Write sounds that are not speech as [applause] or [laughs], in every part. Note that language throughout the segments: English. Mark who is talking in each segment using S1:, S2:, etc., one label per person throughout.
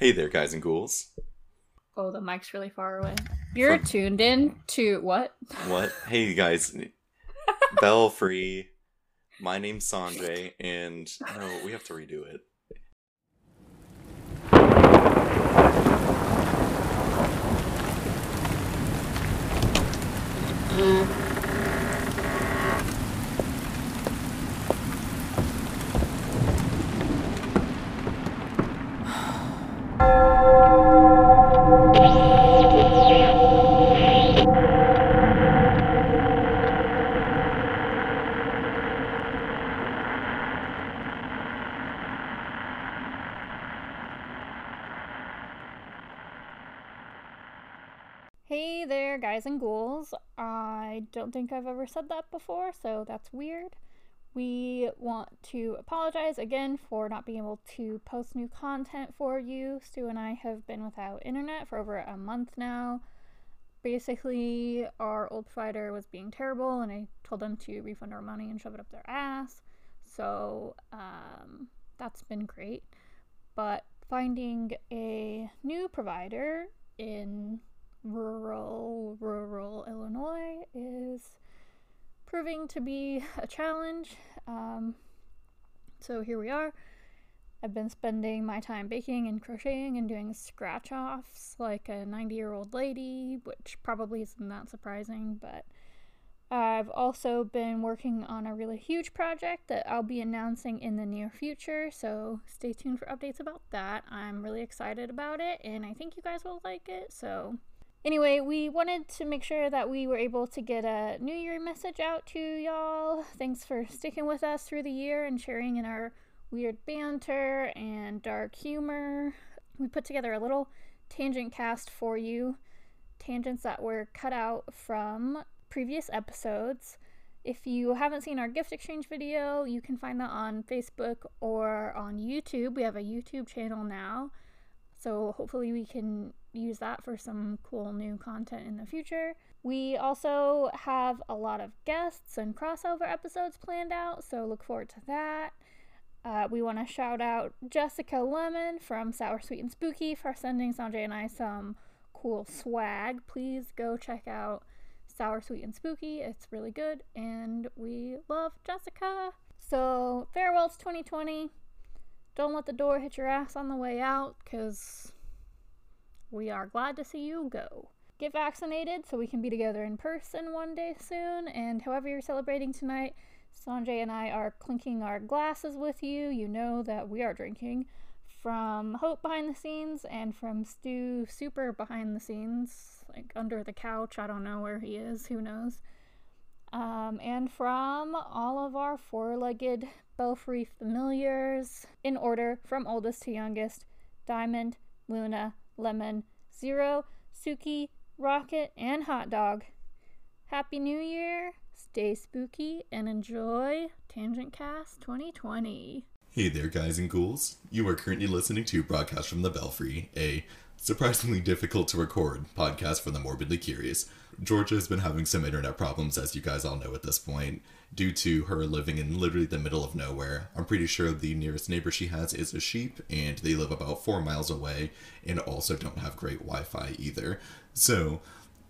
S1: Hey there, guys and ghouls.
S2: Oh, the mic's really far away. You're For... tuned in to what?
S1: What? Hey, guys. [laughs] Belfry. My name's Sanjay, and no, we have to redo it. Mm.
S2: Guys and ghouls. I don't think I've ever said that before, so that's weird. We want to apologize again for not being able to post new content for you. Stu and I have been without internet for over a month now. Basically, our old provider was being terrible, and I told them to refund our money and shove it up their ass. So, um, that's been great. But finding a new provider in rural, rural Illinois is proving to be a challenge. Um, so here we are. I've been spending my time baking and crocheting and doing scratch offs like a 90 year old lady, which probably isn't that surprising, but I've also been working on a really huge project that I'll be announcing in the near future, so stay tuned for updates about that. I'm really excited about it and I think you guys will like it, so Anyway, we wanted to make sure that we were able to get a New Year message out to y'all. Thanks for sticking with us through the year and sharing in our weird banter and dark humor. We put together a little tangent cast for you, tangents that were cut out from previous episodes. If you haven't seen our gift exchange video, you can find that on Facebook or on YouTube. We have a YouTube channel now. So hopefully we can use that for some cool new content in the future. We also have a lot of guests and crossover episodes planned out, so look forward to that. Uh, we want to shout out Jessica Lemon from Sour Sweet and Spooky for sending Sanjay and I some cool swag. Please go check out Sour Sweet and Spooky. It's really good, and we love Jessica. So, farewell to 2020. Don't let the door hit your ass on the way out, because we are glad to see you go. Get vaccinated so we can be together in person one day soon. And however you're celebrating tonight, Sanjay and I are clinking our glasses with you. You know that we are drinking from Hope behind the scenes and from Stu super behind the scenes, like under the couch. I don't know where he is, who knows. Um, and from all of our four legged Belfry familiars, in order from oldest to youngest Diamond, Luna, Lemon, Zero, Suki, Rocket, and Hot Dog. Happy New Year, stay spooky, and enjoy Tangent Cast 2020.
S1: Hey there, guys and ghouls. You are currently listening to Broadcast from the Belfry, a surprisingly difficult to record podcast for the morbidly curious. Georgia has been having some internet problems, as you guys all know at this point, due to her living in literally the middle of nowhere. I'm pretty sure the nearest neighbor she has is a sheep, and they live about four miles away, and also don't have great Wi Fi either. So,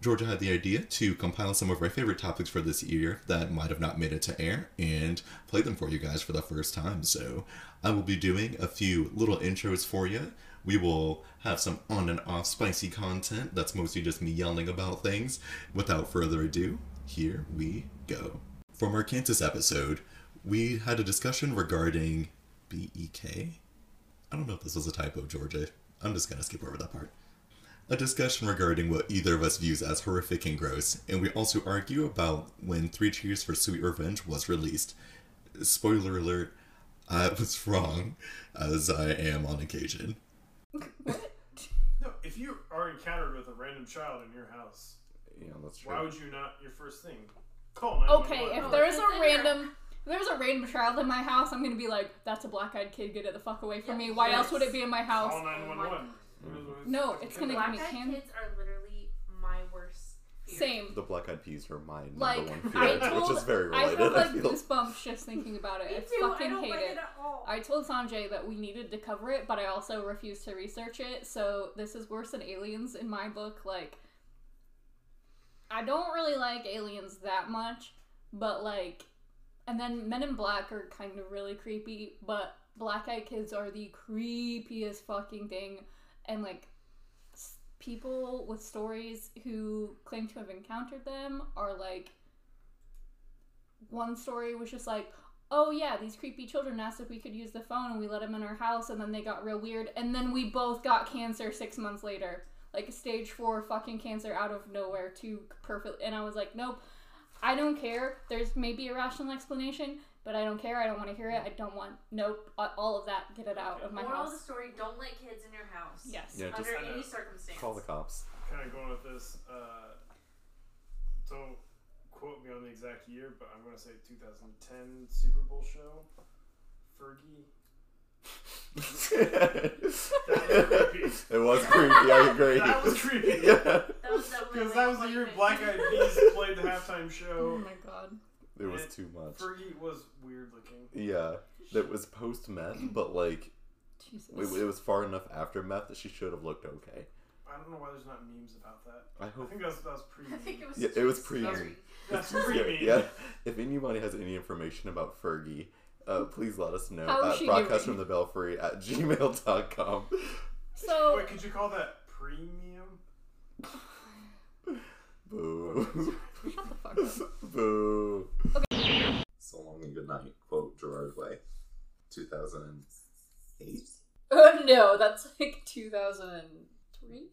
S1: Georgia had the idea to compile some of our favorite topics for this year that might have not made it to air and play them for you guys for the first time. So, I will be doing a few little intros for you we will have some on and off spicy content that's mostly just me yelling about things. Without further ado, here we go. From our Kansas episode, we had a discussion regarding BEK. I don't know if this was a typo, Georgia. I'm just gonna skip over that part. A discussion regarding what either of us views as horrific and gross, and we also argue about when Three Cheers for Sweet Revenge was released. Spoiler alert, I was [laughs] wrong, as I am on occasion.
S3: No, if you are encountered with a random child in your house,
S1: yeah, that's true.
S3: why would you not? Your first thing, call 911.
S2: Okay, if oh, there's a random. If there's a random child in my house, I'm gonna be like, "That's a black-eyed kid. Get it the fuck away from me. Why else would it be in my house?"
S3: Call 911.
S2: No, it's gonna give me
S4: Black eyed
S2: candy.
S4: kids are literally my worst
S2: Same.
S1: The black eyed peas are my number
S2: Like
S1: one
S2: I
S1: feeling,
S2: told,
S1: which is very
S2: I
S1: related.
S2: have
S1: I
S2: like
S1: feel.
S2: goosebumps just thinking about it.
S4: Me
S2: I
S4: too.
S2: fucking
S4: I don't
S2: hate
S4: like
S2: it.
S4: it at all.
S2: I told Sanjay that we needed to cover it, but I also refused to research it. So this is worse than aliens in my book. Like, I don't really like aliens that much, but like, and then Men in Black are kind of really creepy, but Black Eyed Kids are the creepiest fucking thing, and like. People with stories who claim to have encountered them are like one story was just like, oh yeah, these creepy children asked if we could use the phone and we let them in our house and then they got real weird and then we both got cancer six months later. Like stage four fucking cancer out of nowhere to perfect and I was like, nope. I don't care. There's maybe a rational explanation, but I don't care. I don't want to hear it. I don't want nope. uh, All of that. Get it out of my
S4: Moral of the story: Don't let kids in your house.
S2: Yes.
S1: Yeah,
S4: Under
S3: kinda
S4: any circumstance.
S1: call the cops.
S3: kind of going with this. Uh, don't quote me on the exact year, but I'm going to say 2010 Super Bowl show. Fergie. [laughs]
S1: it was creepy. I agree.
S3: That was creepy. [laughs]
S1: yeah.
S4: That was definitely [laughs]
S3: Because that was the year Black Eyed Peas played the halftime show.
S2: Oh my god.
S1: It was too much.
S3: Fergie was weird looking.
S1: Yeah, that was post meth, [clears throat] but like
S2: Jesus.
S1: it, it was far enough after meth that she should have looked okay.
S3: I don't know why there's not memes about that.
S1: I
S3: I
S1: hope.
S3: think that's that was pre.
S4: I think it was.
S1: Yeah, it was
S4: just
S1: pre-
S4: scary.
S3: That's
S1: Yeah,
S3: pre meme.
S1: yeah. If anybody has any information about Fergie, uh, please let us know
S2: How is
S1: at
S2: she
S1: broadcast
S2: doing?
S1: from the belfry at gmail.com.
S2: So
S3: Wait, could you call that premium?
S1: Boo.
S2: Shut the fuck up. [laughs]
S1: Boo. So long and good night. Quote Gerard Way. 2008?
S2: Oh no, that's like 2003,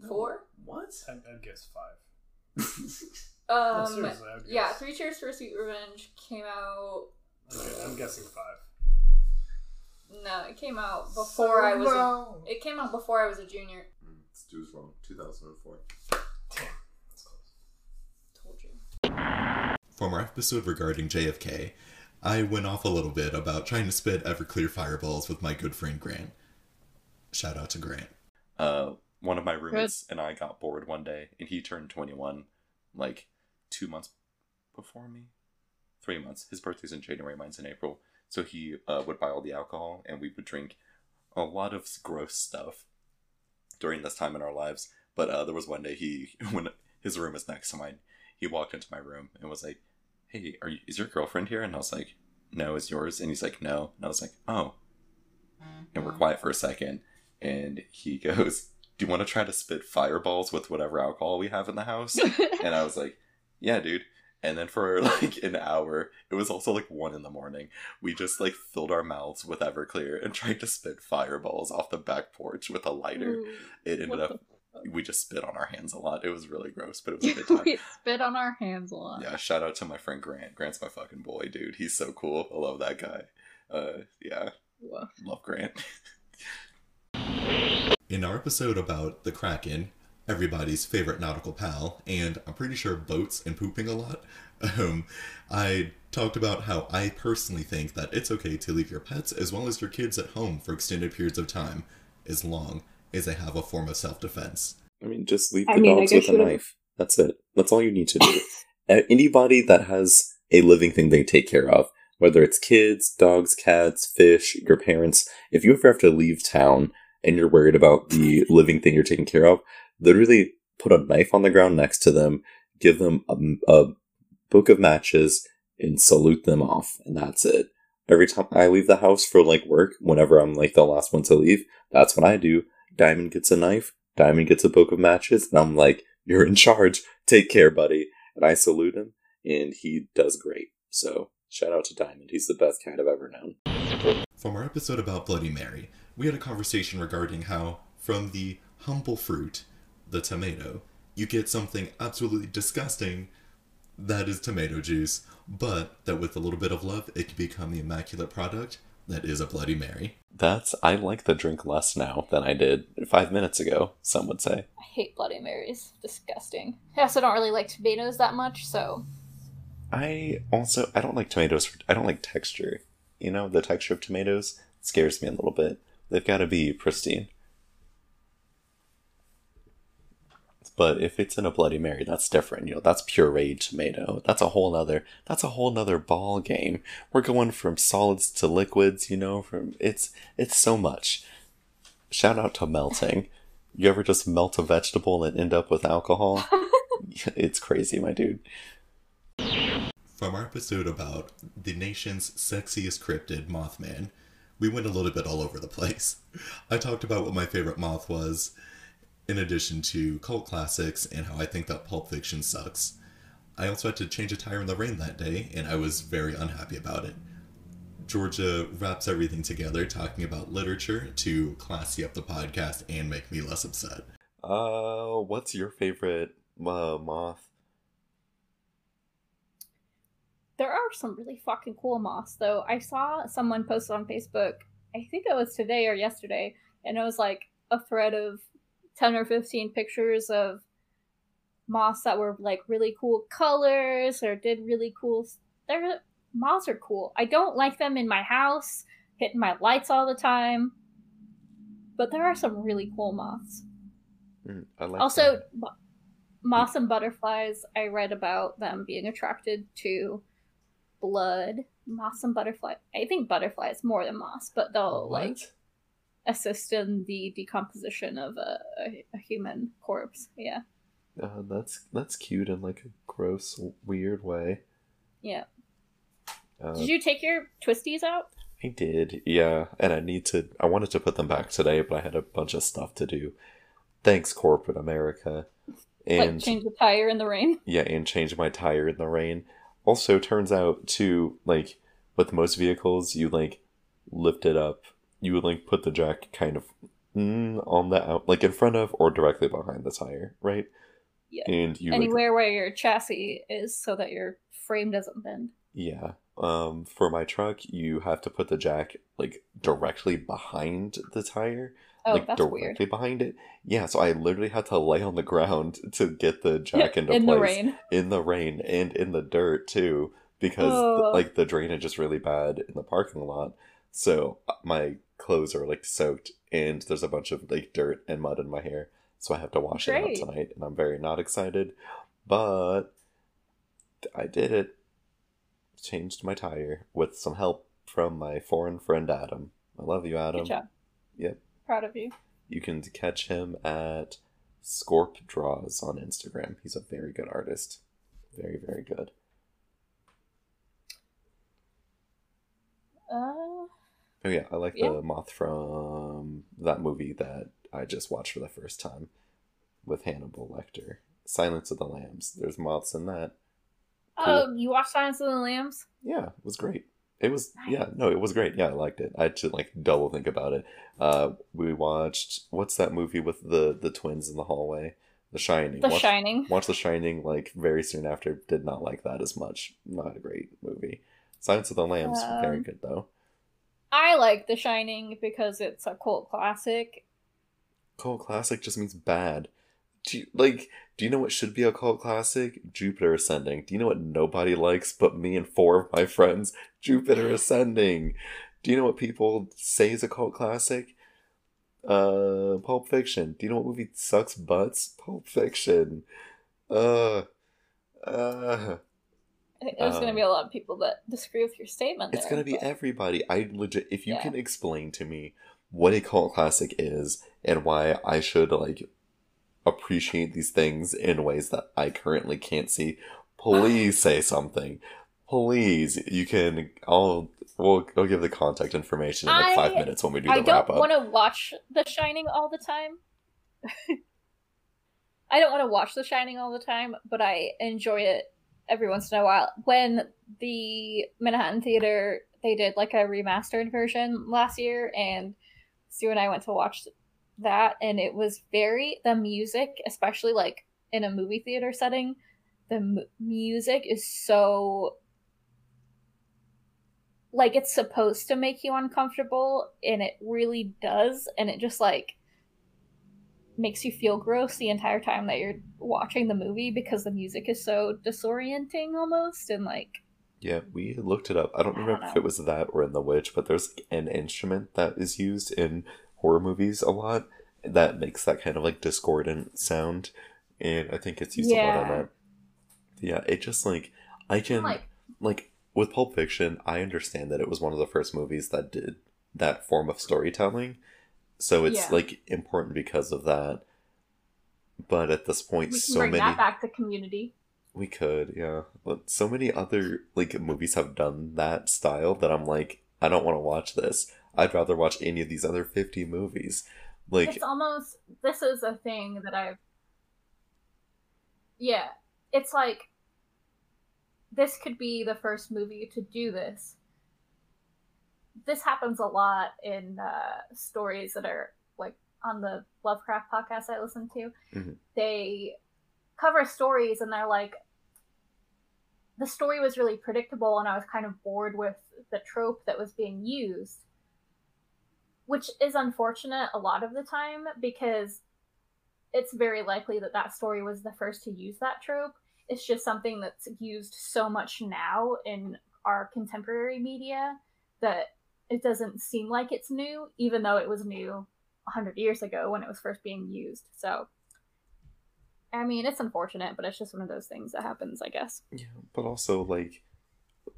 S1: No.
S2: four.
S1: What?
S3: I'd, I'd guess five. [laughs]
S2: Um,
S3: seriously, I'd
S2: yeah. Three Cheers for Sweet Revenge came out.
S3: I'm, I'm guessing five.
S2: No, it came out before I was. A, it came out before I was a junior.
S1: Mm, Stu's wrong. 2004.
S3: Damn, that's close.
S2: Told you.
S1: From our episode regarding JFK, I went off a little bit about trying to spit Everclear fireballs with my good friend Grant. Shout out to Grant. Uh, one of my roommates and I got bored one day, and he turned 21 like two months before me. Three months. His birthday's in January, mine's in April. So he uh, would buy all the alcohol, and we would drink a lot of gross stuff during this time in our lives. But uh, there was one day he, [laughs] when his room was next to mine, he walked into my room and was like, "Hey, are you, is your girlfriend here?" And I was like, "No, is yours?" And he's like, "No." And I was like, "Oh." And we're mm-hmm. quiet for a second, and he [laughs] goes, "Do you want to try to spit fireballs with whatever alcohol we have in the house?" [laughs] and I was like, "Yeah, dude." And then for [laughs] like an hour, it was also like one in the morning. We just like filled our mouths with Everclear and tried to spit fireballs off the back porch with a lighter.
S2: Ooh,
S1: It ended up we just spit on our hands a lot. It was really gross, but it was a good [laughs] time.
S2: we spit on our hands a lot.
S1: Yeah, shout out to my friend Grant. Grant's my fucking boy, dude. He's so cool. I love that guy. Uh, yeah,
S2: Woof.
S1: love Grant. [laughs] In our episode about the Kraken, everybody's favorite nautical pal, and I'm pretty sure boats and pooping a lot, [laughs] um, I talked about how I personally think that it's okay to leave your pets as well as your kids at home for extended periods of time, as long as they have a form of self defense. I mean, just leave
S5: I mean, I guess you don't-
S1: That's it. That's all you need to do. Anybody that has a living thing they take care of, whether it's kids, dogs, cats, fish, your parents, if you ever have to leave town and you're worried about the living thing you're taking care of, literally put a knife on the ground next to them, give them a, a book of matches, and salute them off, and that's it. Every time I leave the house for like work, whenever I'm like the last one to leave, that's what I do. Diamond gets a knife, Diamond gets a book of matches, and I'm like, You're in charge. Take care, buddy. And I salute him, and he does great. So, shout out to Diamond. He's the best cat I've ever known. From our episode about Bloody Mary, we had a conversation regarding how, from the humble fruit, the tomato, you get something absolutely disgusting that is tomato juice, but that with a little bit of love, it can become the immaculate product that is a Bloody Mary. That's, I like the drink less now than I did five minutes ago, some would say.
S2: I hate Bloody Marys. Disgusting. I also don't really like tomatoes that much, so
S1: I also I don't like tomatoes. For, I don't like texture. You know, the texture of tomatoes scares me a little bit. They've got to be pristine. But if it's in a Bloody Mary, that's different. You know, that's pureed tomato. That's a whole nother. That's a whole nother ball game. We're going from solids to liquids. You know, from it's it's so much. Shout out to melting. You ever just melt a vegetable and end up with alcohol? [laughs] [laughs] it's crazy, my dude.
S6: From our episode about the nation's sexiest cryptid, Mothman, we went a little bit all over the place. I talked about what my favorite moth was, in addition to cult classics and how I think that Pulp Fiction sucks. I also had to change a tire in the rain that day, and I was very unhappy about it. Georgia wraps everything together, talking about literature to classy up the podcast and make me less upset.
S1: Uh, what's your favorite uh, moth?
S2: There are some really fucking cool moths, though. I saw someone posted on Facebook, I think it was today or yesterday, and it was like a thread of 10 or 15 pictures of moths that were like really cool colors or did really cool. They're, moths are cool. I don't like them in my house, hitting my lights all the time, but there are some really cool moths.
S1: Mm, I like
S2: also,
S1: that.
S2: moths and butterflies, I read about them being attracted to blood. Moths and butterflies. I think butterflies more than moths, but they'll
S1: What?
S2: like assist in the decomposition of a, a, a human corpse. Yeah.
S1: Uh, that's that's cute in like a gross, weird way.
S2: Yeah.
S1: Uh,
S2: Did you take your twisties out?
S1: I did, yeah, and I need to. I wanted to put them back today, but I had a bunch of stuff to do. Thanks, corporate America, and
S2: like change the tire in the rain? [laughs]
S1: yeah, and change my tire in the rain. Also, turns out to like with most vehicles, you like lift it up. You would like put the jack kind of mm, on the out, like in front of or directly behind the tire, right?
S2: Yeah.
S1: And you
S2: Anywhere where your chassis is so that your frame doesn't bend.
S1: Yeah. Um, for my truck, you have to put the jack like directly behind the tire,
S2: Oh,
S1: like
S2: that's
S1: directly
S2: weird.
S1: behind it. Yeah, so I literally had to lay on the ground [laughs] to get the [laughs] jack into
S2: in
S1: place
S2: the rain.
S1: in the rain and in the dirt too, because
S2: Oh.
S1: like the drainage is really bad in the parking lot. So uh, my clothes are like soaked, and there's a bunch of like dirt and mud in my hair. So I have to wash
S2: Great.
S1: it out tonight, and I'm very not excited, but I did it. Changed my tire with some help from my foreign friend Adam. I love you, Adam.
S2: Good job.
S1: Yep.
S2: Proud of you.
S1: You can catch him at Scorp Draws on Instagram. He's a very good artist. Very, very good.
S2: Uh,
S1: Oh yeah, I like
S2: Yeah.
S1: the moth from that movie that I just watched for the first time with Hannibal Lecter. Silence of the Lambs. There's moths in that.
S2: oh, you watched Silence of the Lambs?
S1: Yeah, it was great. It was yeah, no, it was great. Yeah, I liked it. I had to like double think about it. Uh we watched what's that movie with the the twins in the hallway? The Shining.
S2: The
S1: Watched-
S2: Shining.
S1: Watched The Shining like very soon after. Did not like that as much. Not a great movie. Silence of the Lambs, very
S2: Um,
S1: good though.
S2: I like The Shining because it's a cult classic.
S1: Cult classic just means bad. Do you, like, do you know what should be a cult classic? Jupiter Ascending. Do you know what nobody likes but me and four of my friends? Jupiter Ascending. Do you know what people say is a cult classic? Uh, Pulp Fiction. Do you know what movie sucks butts? Pulp Fiction. Uh, uh.
S2: I [laughs] there's going to
S1: Um,
S2: be a lot of people that disagree with your statement.
S1: It's gonna be
S2: but-
S1: everybody. I legit. If you
S2: Yeah.
S1: can explain to me what a cult classic is and why I should like appreciate these things in ways that I currently can't see, please say something. Please, you can. I'll. We'll. I'll give the contact information in like five minutes when we do the
S2: I
S1: wrap
S2: don't want to watch The Shining all the time. [laughs] I don't want to watch The Shining all the time, but I enjoy it every once in a while. When the Manhattan Theater they did like a remastered version last year, and Sue and I went to watch that, and it was very the music, especially like in a movie theater setting, the m- music is so like it's supposed to make you uncomfortable and it really does and it just like makes you feel gross the entire time that you're watching the movie because the music is so disorienting almost and like
S1: Yeah, we looked it up. I don't
S2: I don't
S1: remember if it was that or in The Witch, but there's an instrument that is used in horror movies a lot that makes that kind of like discordant sound. and I think it's used a lot on that. Yeah, it just like I can
S2: Like-
S1: like with Pulp Fiction, I understand that it was one of the first movies that did that form of storytelling. So it's
S2: Yeah.
S1: like important because of that. But at this point
S2: We can
S1: so
S2: bring
S1: many
S2: that back to Community.
S1: we could, yeah. But so many other like movies have done that style that I'm like, I don't want to watch this. I'd rather watch any of these other 50 movies. Like
S2: it's almost this is a thing that I've yeah it's like this could be the first movie to do this this happens a lot in uh, stories that are like on the Lovecraft podcast I listen to.
S1: Mhm.
S2: They cover stories and they're like, the story was really predictable and I was kind of bored with the trope that was being used, which is unfortunate a lot of the time because it's very likely that that story was the first to use that trope. It's just something that's used so much now in our contemporary media that it doesn't seem like it's new, even though it was new 100 years ago when it was first being used. So, I mean, it's unfortunate, but it's just one of those things that happens, I guess.
S1: Yeah, but also like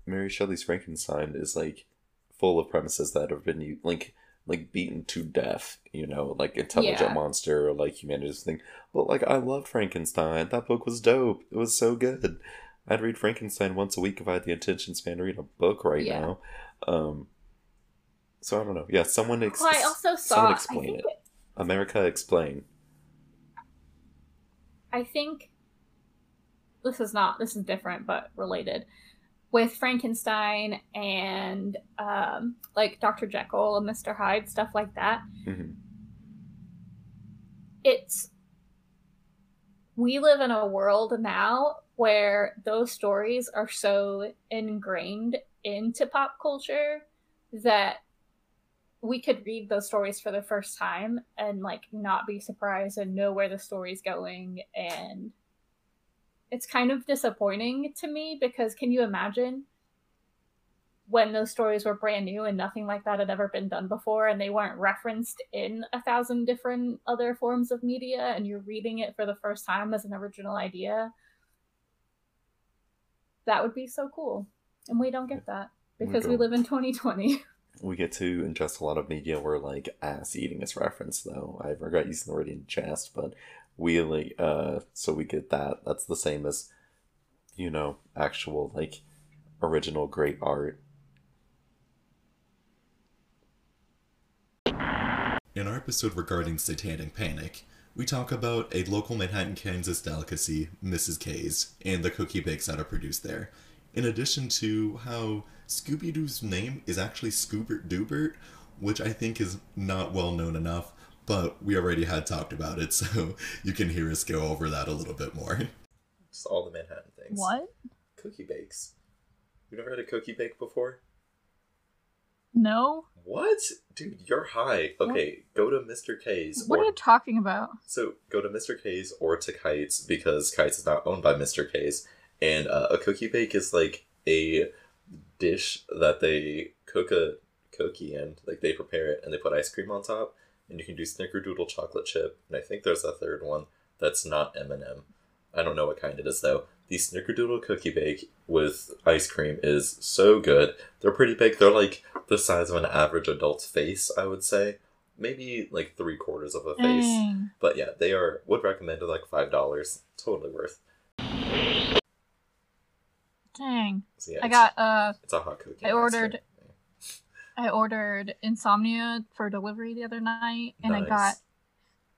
S1: Mary Shelley's Frankenstein is like full of premises that have been like like beaten to death, you know, like intelligent
S2: Yeah.
S1: monster or like humanity's thing. But like I loved Frankenstein. That book was dope. It was so good. I'd read Frankenstein once a week if I had the attention span to read a book right
S2: Yeah.
S1: now. Um so I don't know. Yeah, someone ex-
S2: Well, I also saw.
S1: someone explain
S2: think,
S1: it. America explain.
S2: I think this is not. This is different, but related. With Frankenstein and um, like Dr. Jekyll and Mr. Hyde, stuff like that.
S1: Mhm.
S2: it's we live in a world now where those stories are so ingrained into pop culture that we could read those stories for the first time and like not be surprised and know where the story's going. And it's kind of disappointing to me because can you imagine when those stories were brand new and nothing like that had ever been done before and they weren't referenced in a thousand different other forms of media and you're reading it for the first time as an original idea? That would be so cool. And we don't get that because we live in 2020 [laughs]
S1: We get to ingest a lot of media where like ass eating is referenced though. I regret using the word ingest, but we like uh so we get that. That's the same as you know, actual like original great art.
S6: In our episode regarding satanic panic, we talk about a local Manhattan, Kansas delicacy, Mrs. K's, and the cookie bakes that are produced there. In addition to how Scooby Doo's name is actually Scoobert Doobert, which I think is not well known enough, but we already had talked about it, [laughs] so you can hear us go over that a little bit more.
S1: Just all the Manhattan things. What? Cookie bakes. You've never had a cookie bake before?
S2: no
S1: What? Dude, you're high. Okay, go to Mr. K's
S2: what
S1: or
S2: are you talking about
S1: So go to Mr. K's or to Kites because Kites is not owned by Mr. K's, and uh, a cookie bake is like a dish that they cook a cookie in, like they prepare it and they put ice cream on top, and you can do Snickerdoodle chocolate chip, and I think there's a third one that's not m&m m I don't know what kind it is though. The Snickerdoodle cookie bake with ice cream is so good. They're pretty big. They're like the size of an average adult's face, I would say. Maybe like three quarters of a face.
S2: Dang.
S1: But yeah, they are would recommend it like five dollars. Totally worth.
S2: Dang.
S1: So yeah,
S2: I got uh
S1: it's a hot cookie.
S2: I
S1: and ice cream.
S2: ordered- I ordered Insomnia for delivery the other night, and I got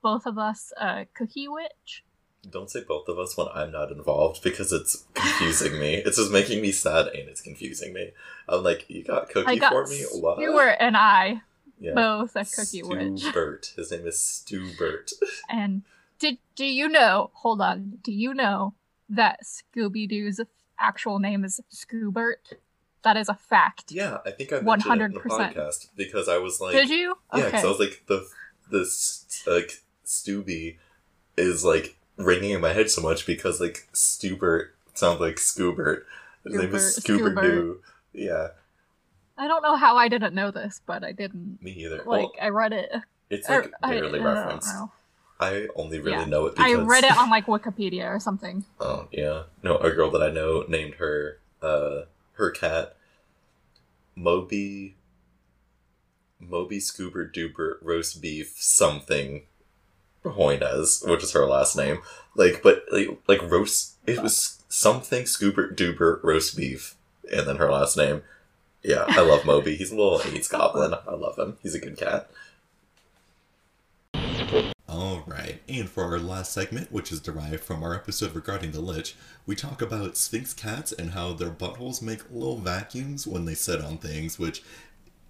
S2: both of us a Cookiewich.
S1: Don't say both of us when I'm not involved because it's confusing me. It's just making me sad and it's confusing me. I'm like, you got cookie
S2: got
S1: for me? What?
S2: Stuart and I
S1: yeah.
S2: both a Cookiewich.
S1: Stubert. His name is Stubert.
S2: And did do you know? Hold on. Do you know that Scooby Doo's actual name is Scoobert? That is a fact.
S1: Yeah, I think I in the
S2: 100%.
S1: podcast because I was like,
S2: Did you?
S1: Yeah, because I was like the this like Stooby is like ringing in my head so much because like Stubert sounds like Scoobert. His name is
S2: Scoobert-
S1: Yeah,
S2: I don't know how I didn't know this, but I didn't.
S1: me either.
S2: Like
S1: well,
S2: I read it.
S1: it's like
S2: I-
S1: barely
S2: I
S1: referenced.
S2: know.
S1: I only really
S2: Yeah.
S1: know it
S2: I read it on like Wikipedia or something. [laughs]
S1: Oh yeah, no, a girl that I know named her uh her cat Moby Moby Scoober Duper Roast Beef something Hoynes, which is her last name. Like, but like, like roast it was something Scoober Duper Roast Beef, and then her last name. Yeah, I love Moby. He's a little AIDS goblin. I love him. He's a good cat.
S7: Alright, and for our last segment, which is derived from our episode regarding the Lich, we talk about Sphynx cats and how their buttholes make little vacuums when they sit on things, which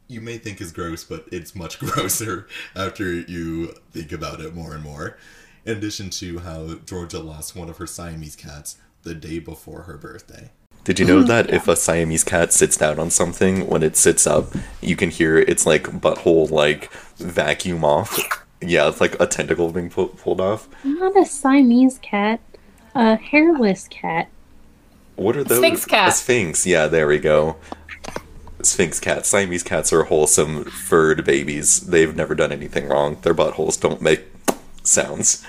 S7: you may think is gross, but it's much [laughs] grosser after you think about it more and more. In addition to how Georgia lost one of her Siamese cats the day before her birthday.
S1: Did you know mm, that if a Siamese cat sits down on something, when it sits up, you can hear its like butthole like vacuum off? Yeah, it's like a tentacle being pu- pulled off.
S8: Not a Siamese cat, a hairless cat.
S1: What are those?
S2: Sphynx cat.
S1: A sphynx. Yeah, there we go. Sphynx cat. Siamese cats are wholesome, furred babies. They've never done anything wrong. Their buttholes don't make sounds.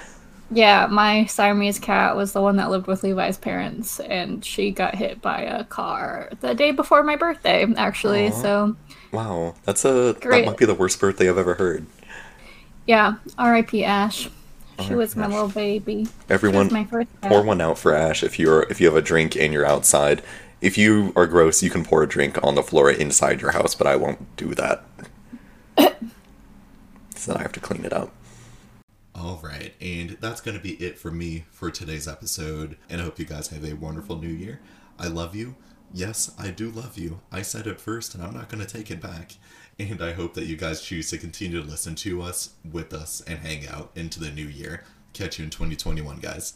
S2: Yeah, my Siamese cat was the one that lived with Levi's parents, and she got hit by a car the day before my birthday, actually.
S1: Aw.
S2: So,
S1: Wow, that's a that
S2: Great.
S1: might be the worst birthday I've ever heard.
S2: Yeah, R.I.P. Ash. She was my
S1: Ash.
S2: little baby.
S1: Everyone,
S2: my first
S1: pour one out for Ash if you're if you have a drink and you're outside. If you are gross, you can pour a drink on the floor inside your house, but I won't do that. [laughs] so then I have to clean it up.
S7: Alright, and that's going to be it for me for today's episode, and I hope you guys have a wonderful new year. I love you. Yes, I do love you. I said it first, and I'm not going to take it back. And I hope that you guys choose to continue to listen to us, with us, and hang out into the new year. Catch you in 2021, guys.